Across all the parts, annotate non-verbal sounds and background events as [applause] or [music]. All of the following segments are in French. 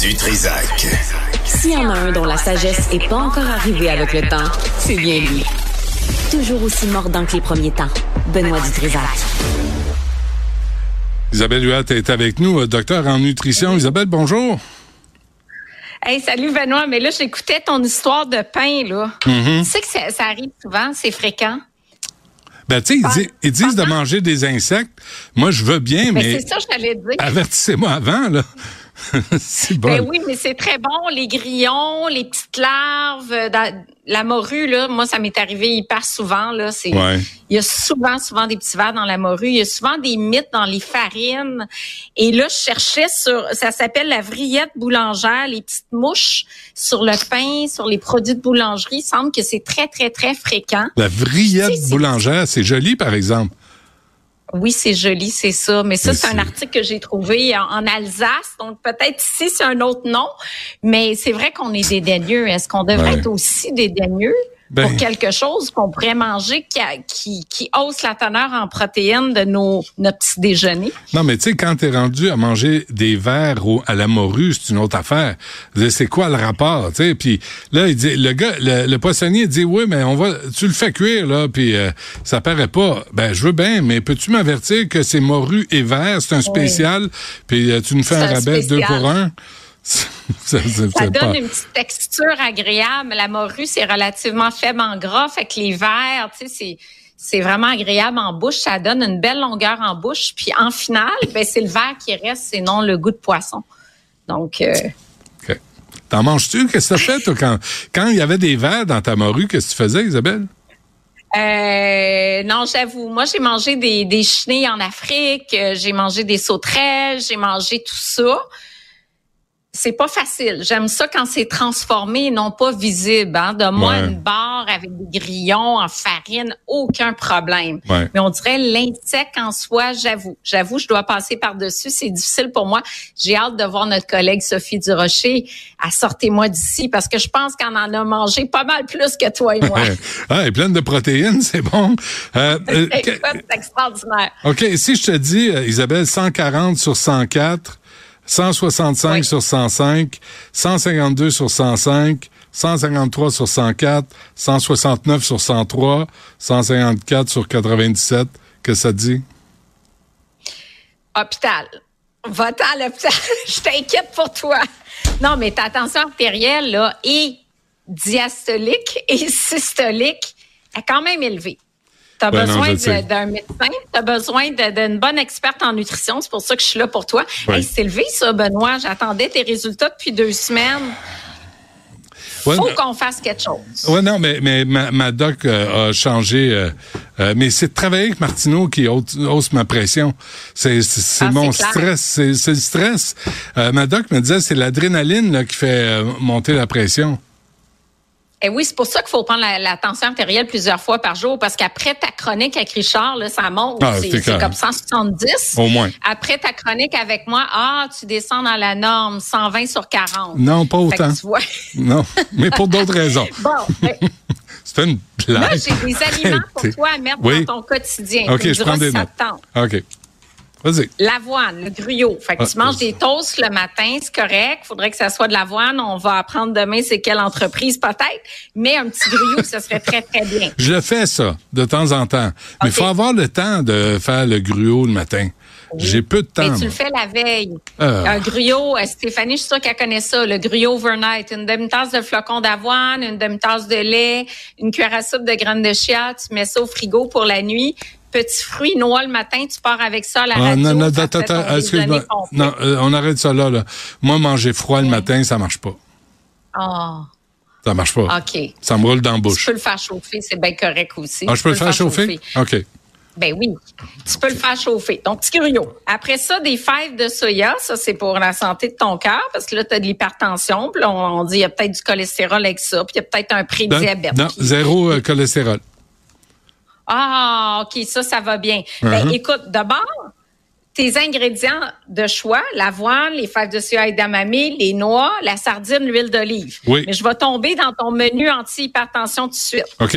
du Trisac. S'il y en a un dont la sagesse n'est pas encore arrivée avec le temps, c'est bien lui. Toujours aussi mordant que les premiers temps. Benoît Dutrisac. Isabelle Huat est avec nous, euh, docteur en nutrition. Isabelle, bonjour. Hey, salut Benoît, mais là, j'écoutais ton histoire de pain, là. Mm-hmm. Tu sais que ça, ça arrive souvent, c'est fréquent. Ben, tu sais, ils, di- ils disent de manger des insectes. Moi, je veux bien, Mais mais c'est ça, je t'allais dire. avertissez-moi avant, là. [laughs] c'est bon. Ben oui, mais c'est très bon. Les grillons, les petites larves, euh, la morue, là, moi, ça m'est arrivé hyper souvent. Là, c'est, Ouais. Il y a souvent, souvent des petits vers dans la morue. Il y a souvent des mythes dans les farines. Et là, je cherchais sur, ça s'appelle la vrillette boulangère, les petites mouches sur le pain, sur les produits de boulangerie. Il semble que c'est très, très, très fréquent. La vrillette boulangère, c'est joli, par exemple. Oui, c'est joli, c'est ça. Mais ça, c'est c'est- un article que j'ai trouvé en, en Alsace. Donc, peut-être ici, c'est un autre nom. Mais c'est vrai qu'on est dédaigneux. Est-ce qu'on devrait Ouais. être aussi dédaigneux Ben- pour quelque chose qu'on pourrait manger qui, a- qui, qui hausse la teneur en protéines de nos, notre petit déjeuner? Non, mais tu sais, quand t'es rendu à manger des verres au- à la morue, c'est une autre affaire. C'est quoi le rapport, tu sais? Puis là, il dit, le gars, le, le poissonnier dit, oui, mais on va, tu le fais cuire, là, puis euh, ça paraît pas. Ben, je veux bien, mais peux-tu m'avertir que c'est morue et verre, c'est un spécial, puis euh, tu nous fais un un rabais deux pour un? [laughs] ça, ça- Ça donne pas- une petite texture agréable. La morue, c'est relativement faible en gras. Fait que les verres, tu sais, c'est... C'est vraiment agréable en bouche, ça donne une belle longueur en bouche. Puis en finale, ben c'est le verre qui reste, c'est non le goût de poisson. Donc, euh. T'en manges-tu? Qu'est-ce que t'as fait, toi, quand, quand il y avait des verres dans ta morue, qu'est-ce que tu faisais, Isabelle? Euh, non, j'avoue. Moi, j'ai mangé des, des chenilles en Afrique, euh, j'ai mangé des sauterelles, j'ai mangé tout ça. C'est pas facile. J'aime ça quand c'est transformé et non pas visible. Hein. De moi, Ouais. une barre avec des grillons en farine, aucun problème. Ouais. Mais on dirait l'insecte en soi, j'avoue. J'avoue, je dois passer par-dessus. C'est difficile pour moi. J'ai hâte de voir notre collègue Sophie Durocher à sortez-moi d'ici parce que je pense qu'on en a mangé pas mal plus que toi et moi. [laughs] ah, est pleine de protéines, c'est bon. Euh, euh, [laughs] c'est extraordinaire. OK, si je te dis, euh, Isabelle, 140 sur 104, 165 Oui. sur 105, 152 sur 105, 153 sur 104, 169 sur 103, 154 sur 97, que ça dit? Hôpital. Va-t'en à l'hôpital. [laughs] Je t'inquiète pour toi. Non, mais ta tension artérielle, là, est diastolique et systolique est quand même élevée. Tu as non, besoin d'un médecin, tu as besoin d'une bonne experte en nutrition. C'est pour ça que je suis là pour toi. Ouais. Hey, c'est élevé, ça, Benoît. J'attendais tes résultats depuis deux semaines. Ouais, Faut qu'on fasse quelque chose. Ouais, non, mais, mais ma, ma doc euh, a changé. euh, euh, mais c'est de travailler avec Martineau qui hausse, hausse ma pression. C'est Ah, mon stress. C'est le stress. Ma doc me disait c'est l'adrénaline qui fait monter la pression. Et oui, c'est pour ça qu'il faut prendre la, la tension artérielle plusieurs fois par jour, parce qu'après ta chronique avec Richard, là, ça monte. Ah, c'est comme 170. Au moins. Après ta chronique avec moi, ah, tu descends dans la norme, 120 sur 40. Non, pas autant. tu vois. [laughs] Non, mais pour d'autres raisons. [laughs] Bon, ben, [laughs] C'est une blague. là, j'ai des aliments pour toi à mettre Oui. dans ton quotidien. OK, Tu je prends des si notes. OK. Vas-y. L'avoine, le gruyot. Fait que Ah, tu manges des toasts le matin, c'est correct. Faudrait que ça soit de l'avoine. On va apprendre demain c'est quelle entreprise peut-être. Mais un petit gruyot, ça serait très, très bien. [laughs] Je le fais, ça, de temps en temps. Mais il faut avoir le temps de faire le gruau le matin. J'ai peu de temps. Mais tu moi. le fais la veille. Ah. Un gruyot, euh, Stéphanie, je suis sûre qu'elle connaît ça, le gruyot overnight. Une demi-tasse de flocons d'avoine, une demi-tasse de lait, une cuillère à soupe de graines de chia, tu mets ça au frigo pour la nuit. Petit fruit, noix le matin, tu pars avec ça à la Ah, radio. non, non, attends, attends, excuse-moi. Non, euh, on arrête ça là, là. Moi, manger froid le matin, ça marche pas. Ah, Ça marche pas. OK. Ça me roule dans la Tu bouche. peux le faire chauffer, c'est bien correct aussi. Ah, Tu je peux le faire chauffer? OK. Ben oui, tu peux le faire chauffer. Donc, petit gruyot. Après ça, des fèves de soya, ça, c'est pour la santé de ton cœur, parce que là, tu as de l'hypertension. Puis là, on, on dit, il y a peut-être du cholestérol avec ça, puis il y a peut-être un Non, prédiabète. non, zéro euh, cholestérol. Ah, OK, ça, ça va bien. Ben, Uh-huh. écoute, d'abord, tes ingrédients de choix, l'avoine, les fèves de soya et d'amame, les noix, la sardine, l'huile d'olive. Oui. Mais je vais tomber dans ton menu anti-hypertension tout de suite. OK.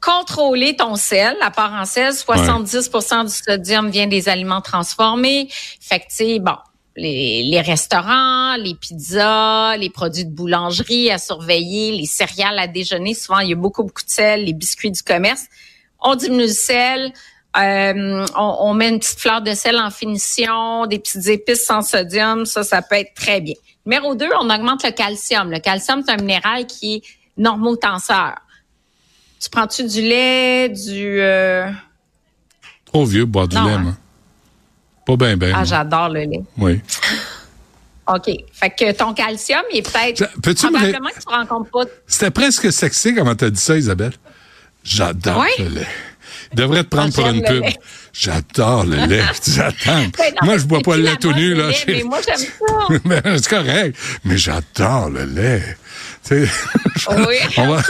contrôler ton sel, la part en sel, 70% du sodium vient des aliments transformés. Fait que, bon, les, les restaurants, les pizzas, les produits de boulangerie à surveiller, les céréales à déjeuner. Souvent, il y a beaucoup, beaucoup de sel, les biscuits du commerce. On diminue le sel. Euh, on, on, met une petite fleur de sel en finition, des petites épices sans sodium. Ça, ça peut être très bien. Numéro 2, on augmente le calcium. Le calcium, c'est un minéral qui est normotenseur. Tu prends-tu du lait, du... Euh... Trop vieux boire du Non, lait, hein. Pas bien, bien. Ah, j'adore le lait. Oui. OK. Fait que ton calcium, il est peut-être... Me Probablement que tu ne rencontres pas... C'était presque sexy comment t'as dit ça, Isabelle? J'adore Ouais. le lait. Il devrait te prendre pour une pub. J'adore le lait. [laughs] J'attends. Moi, je bois pas le lait la tout nu, là. lait, Mais moi, j'aime [laughs] ça. C'est correct. Mais j'adore le lait. Oui, [laughs] on va...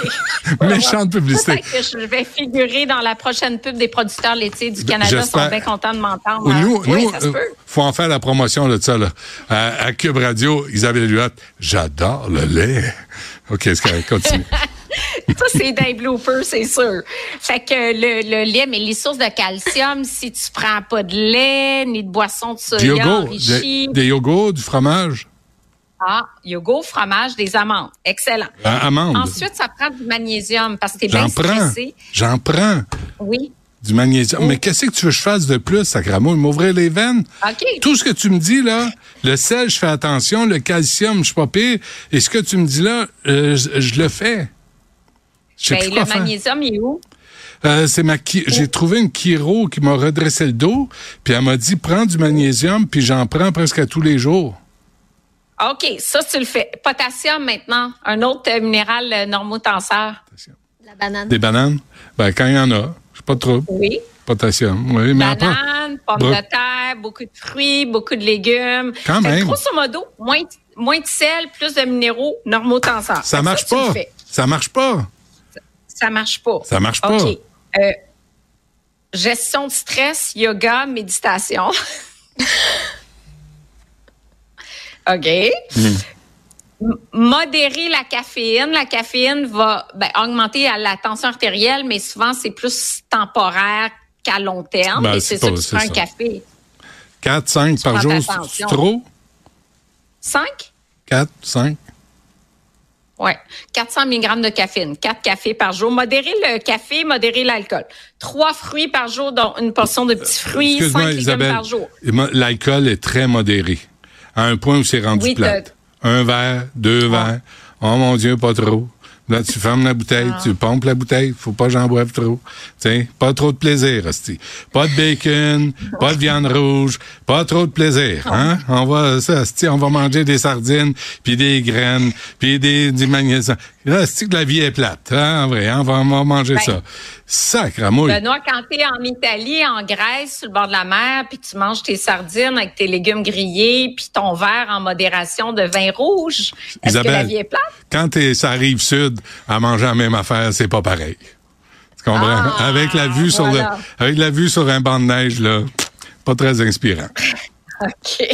[laughs] Méchante publicité. Que je vais figurer dans la prochaine pub des producteurs laitiers du Canada. Ils sont bien contents de m'entendre. Ou Nous, oui, nous, ça se euh, peut. faut en faire la promotion de ça. Là. À, à Cube Radio, Isabelle Huot, j'adore le lait. OK, c'est continue. [laughs] Ça, c'est des bloopers, c'est sûr. Fait que le, le lait, mais les sources de calcium, si tu prends pas de lait, ni de boisson de soya yogourt, enrichie, des, des yogourts, du fromage, ah, yogourt, fromage, des amandes. Excellent. amandes. Ensuite, ça prend du magnésium parce que t'es bien prends. stressé. J'en prends. Oui. Du magnésium. Oh. Mais qu'est-ce que tu veux que je fasse de plus, sacramo? M'ouvrir les veines? OK. Tout ce que tu me dis, là, le sel, je fais attention, le calcium, je suis pas pire. Et ce que tu me dis là, euh, je, je le fais. Ben, le faire. magnésium, il est où? Euh, c'est ma chi- j'ai trouvé une chiro qui m'a redressé le dos, puis elle m'a dit prends du magnésium, puis j'en prends presque à tous les jours. OK, ça, tu le fais. Potassium, maintenant. Un autre euh, minéral euh, normotenseur. La banane. Des bananes, ben quand il y en a, j'ai pas de trouble. Oui. Potassium, oui, mais après, Bananes, pommes Bro- de terre, beaucoup de fruits, beaucoup de légumes. Quand Fait même. grosso modo, moins, de- moins de sel, plus de minéraux normotenseurs. Ça marche le pas. Ça marche pas. Ça marche pas. Ça marche pas. OK. Euh, gestion de stress, yoga, méditation. [laughs] OK. Hmm. M- Modérer la caféine. La caféine va ben, augmenter à la tension artérielle, mais souvent, c'est plus temporaire qu'à long terme. Ben, Et c'est ça que tu prends un ça. café. 4, 5 par jour, c'est trop? 5? 4, 5? Oui, 400 mg de caféine, 4 cafés par jour. Modérer le café, modérer l'alcool. Trois fruits par jour, dont une portion de petits fruits, Euh, Excuse-moi, 5 légumes Isabelle. par jour. L'alcool est très modéré. À un point où c'est rendu Oui, plate. Un verre, deux verres. Oh mon Dieu, pas trop. Là, tu fermes la bouteille, Ah. tu pompes la bouteille. Faut pas que j'en boive trop. Tiens, pas trop de plaisir, hostie. Pas de bacon, pas de viande rouge, pas trop de plaisir. Hein? On va, ça, hostie, on va manger des sardines, puis des graines, puis des, du magnésium. Là, hostie, que la vie est plate. Hein? En vrai, hein? on, va, on va manger Ben, ça. Sacramouille. Benoît, quand tu es en Italie, en Grèce, sur le bord de la mer, puis tu manges tes sardines avec tes légumes grillés, puis ton verre en modération de vin rouge, est-ce que la vie est plate? quand t'es, ça arrive sud, à manger la même affaire, c'est pas pareil. Tu comprends? Ah, avec la vue sur le, avec la vue sur un banc de neige, là, pas très inspirant. [laughs] OK.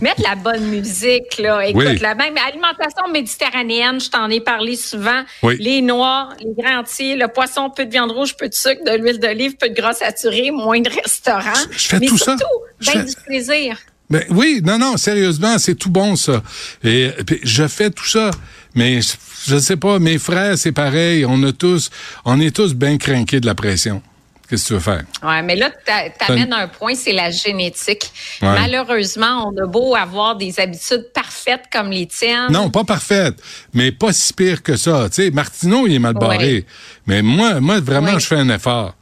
Mettre la bonne musique, là. Écoute, Oui. la même alimentation méditerranéenne, je t'en ai parlé souvent. Oui. Les noix, les grains entiers, le poisson, peu de viande rouge, peu de sucre, de l'huile d'olive, peu de gras saturé, moins de restaurants. Je- je fais Mais tout ça. surtout, Je ben fais- du plaisir. Ben oui, non, non, sérieusement, c'est tout bon ça. Et puis, je fais tout ça, mais je, je sais pas, mes frères, c'est pareil. On a tous, on est tous bien craqués de la pression. Qu'est-ce que tu veux faire? Ouais, mais là, t'a- t'amènes un point, c'est la génétique. Ouais. Malheureusement, on a beau avoir des habitudes parfaites comme les tiennes. Non, pas parfaite, mais pas si pire que ça. Tu sais, Martineau, il est mal barré. Oui. Mais moi, moi, vraiment, Oui. je fais un effort.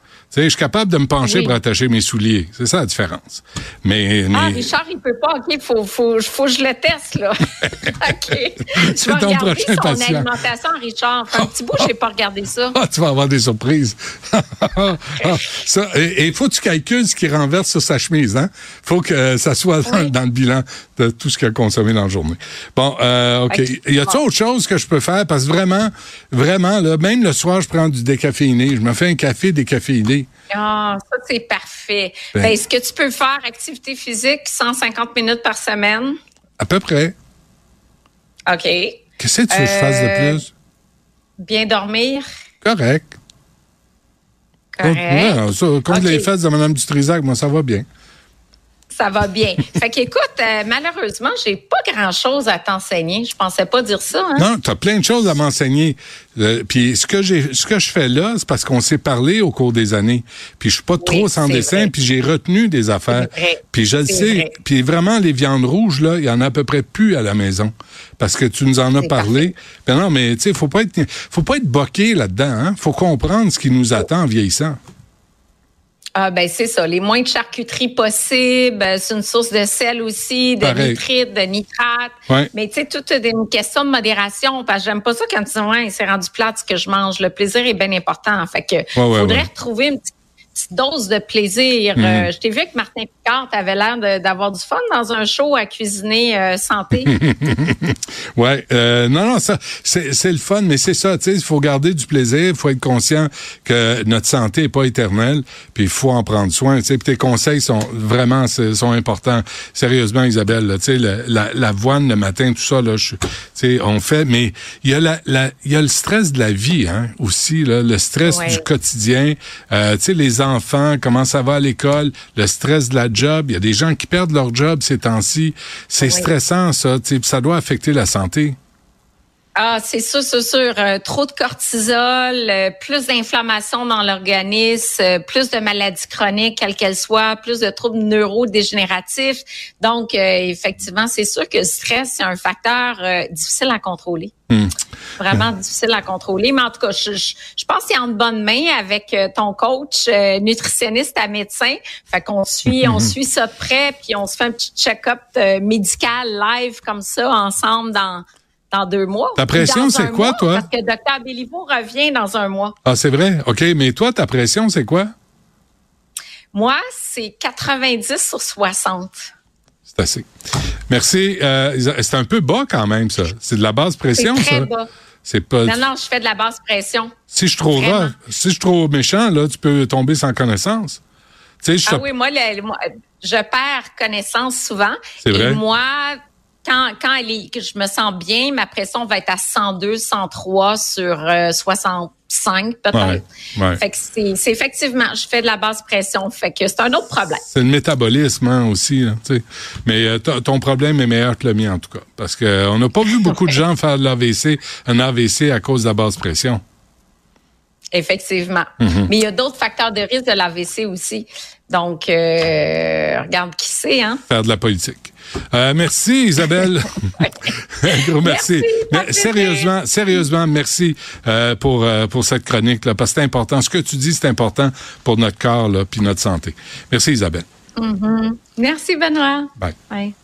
Je suis capable de me pencher Oui. pour attacher mes souliers. C'est ça la différence. Mais, Ah, Richard, il peut pas. OK, faut, faut, faut que je le teste, là. [laughs] OK. C'est Je ton regarder prochain son patient. alimentation, Richard. Fait un petit bout, j'ai pas regardé ça. Ah, tu vas avoir des surprises. [laughs] Ah, ça, et il faut que tu calcules ce qu'il renverse sur sa chemise. Hein? faut que ça soit dans, Oui. dans le bilan de tout ce qu'il a consommé dans la journée. Bon, euh, OK. Ok. Y a-t-il autre chose que je peux faire? Parce que vraiment, vraiment, là, même le soir, je prends du décaféiné. Je me fais un café décaféiné. Ah, ça, c'est parfait. Ben- Ben, Est-ce que tu peux faire activité physique 150 minutes par semaine? À peu près. OK. Qu'est-ce que tu veux que je fasse de Euh, plus? Bien dormir? Correct. Correct. Non, ça, contre les fesses de Mme Dutrisac, moi, ça va bien. Ça va bien. [laughs] fait qu'écoute, euh, malheureusement, j'ai pas grand-chose à t'enseigner. Je pensais pas dire ça. Hein? Non, tu as plein de choses à m'enseigner. Euh, puis ce que j'ai, ce que je fais là, c'est parce qu'on s'est parlé au cours des années. Puis je suis pas trop sans dessin. Puis j'ai retenu des affaires. Puis je le sais. Puis vraiment les viandes rouges là, il y en a à peu près plus à la maison parce que tu nous en as parlé. Ben non, mais tu sais, faut pas être, faut pas être boqué là-dedans. Hein? Faut comprendre ce qui nous attend en vieillissant. Ah ben c'est ça, les moins de charcuterie possible, euh, c'est une source de sel aussi, de nitrite, de nitrate. Mais tu sais, tout est une question de modération parce que j'aime pas ça quand tu dis ouais, c'est rendu plat ce que je mange. Le plaisir est bien important. Fait que faudrait retrouver une petite petite dose de plaisir. Mhm. Euh, je t'ai vu avec Martin Picard, tu avais l'air d'avoir du fun dans un show à cuisiner euh, santé. [laughs] ouais, euh, non, non, ça, c'est le fun, mais c'est ça, tu sais, il faut garder du plaisir, il faut être conscient que notre santé est pas éternelle, puis il faut en prendre soin. Tu sais, tes conseils sont vraiment sont importants. Sérieusement, Isabelle, tu sais, la, la, le matin, tout ça, là, tu sais, on fait, mais il y a la, il y a le stress de la vie, hein, aussi, là, le stress du quotidien. tu sais, les enfants, comment ça va à l'école, le stress de la job. Il y a des gens qui perdent leur job ces temps-ci. C'est stressant, ça. Ça doit affecter la santé. Ah, c'est sûr, c'est sûr. Euh, trop de cortisol, euh, plus d'inflammation dans l'organisme, euh, plus de maladies chroniques, quelles qu'elles soient, plus de troubles neurodégénératifs. Donc, effectivement, c'est sûr que le stress, c'est un facteur difficile à contrôler. Hmm. Vraiment [laughs] difficile à contrôler. Mais en tout cas, je, je, pense qu'il est en bonne main avec ton coach, nutritionniste à médecin. Fait qu'on suit, on [laughs] suit ça de près, puis on se fait un petit check-up médical live comme ça ensemble dans dans deux mois. Ta pression, c'est quoi, toi? Parce que Dr. Béliveau revient dans un mois. Ah, c'est vrai? OK. Mais toi, ta pression, c'est quoi? Moi, c'est 90 sur 60. C'est assez. Merci. Euh, c'est un peu bas quand même, ça. C'est de la basse pression, très ça. Bas. C'est pas. Non, non, je fais de la basse pression. Si je trouve si je trouve méchant, là, tu peux tomber sans connaissance. Tu sais, ah oui, moi, je perds connaissance souvent. C'est vrai. Et moi, quand, quand elle est, que je me sens bien, ma pression va être à 102, 103 sur 65 euh, peut-être. Fait que c'est, effectivement, je fais de la basse pression. Fait que c'est un autre problème. C'est le métabolisme hein, aussi. sais. Mais euh, ton problème est meilleur que le mien en tout cas. Parce qu'on n'a pas vu beaucoup de gens faire de l'AVC, un AVC à cause de la basse pression. Effectivement. Mm-hmm. Mais il y a d'autres facteurs de risque de l'AVC aussi. Donc, euh, regarde qui c'est, hein? Faire de la politique. Euh, merci Isabelle. [laughs] Un gros merci. sérieusement, sérieusement, merci euh, pour pour cette chronique là, parce que c'est important. Ce que tu dis, c'est important pour notre corps là, puis notre santé. Merci Isabelle. Mm-hmm. Merci Benoît. Bye. Bye.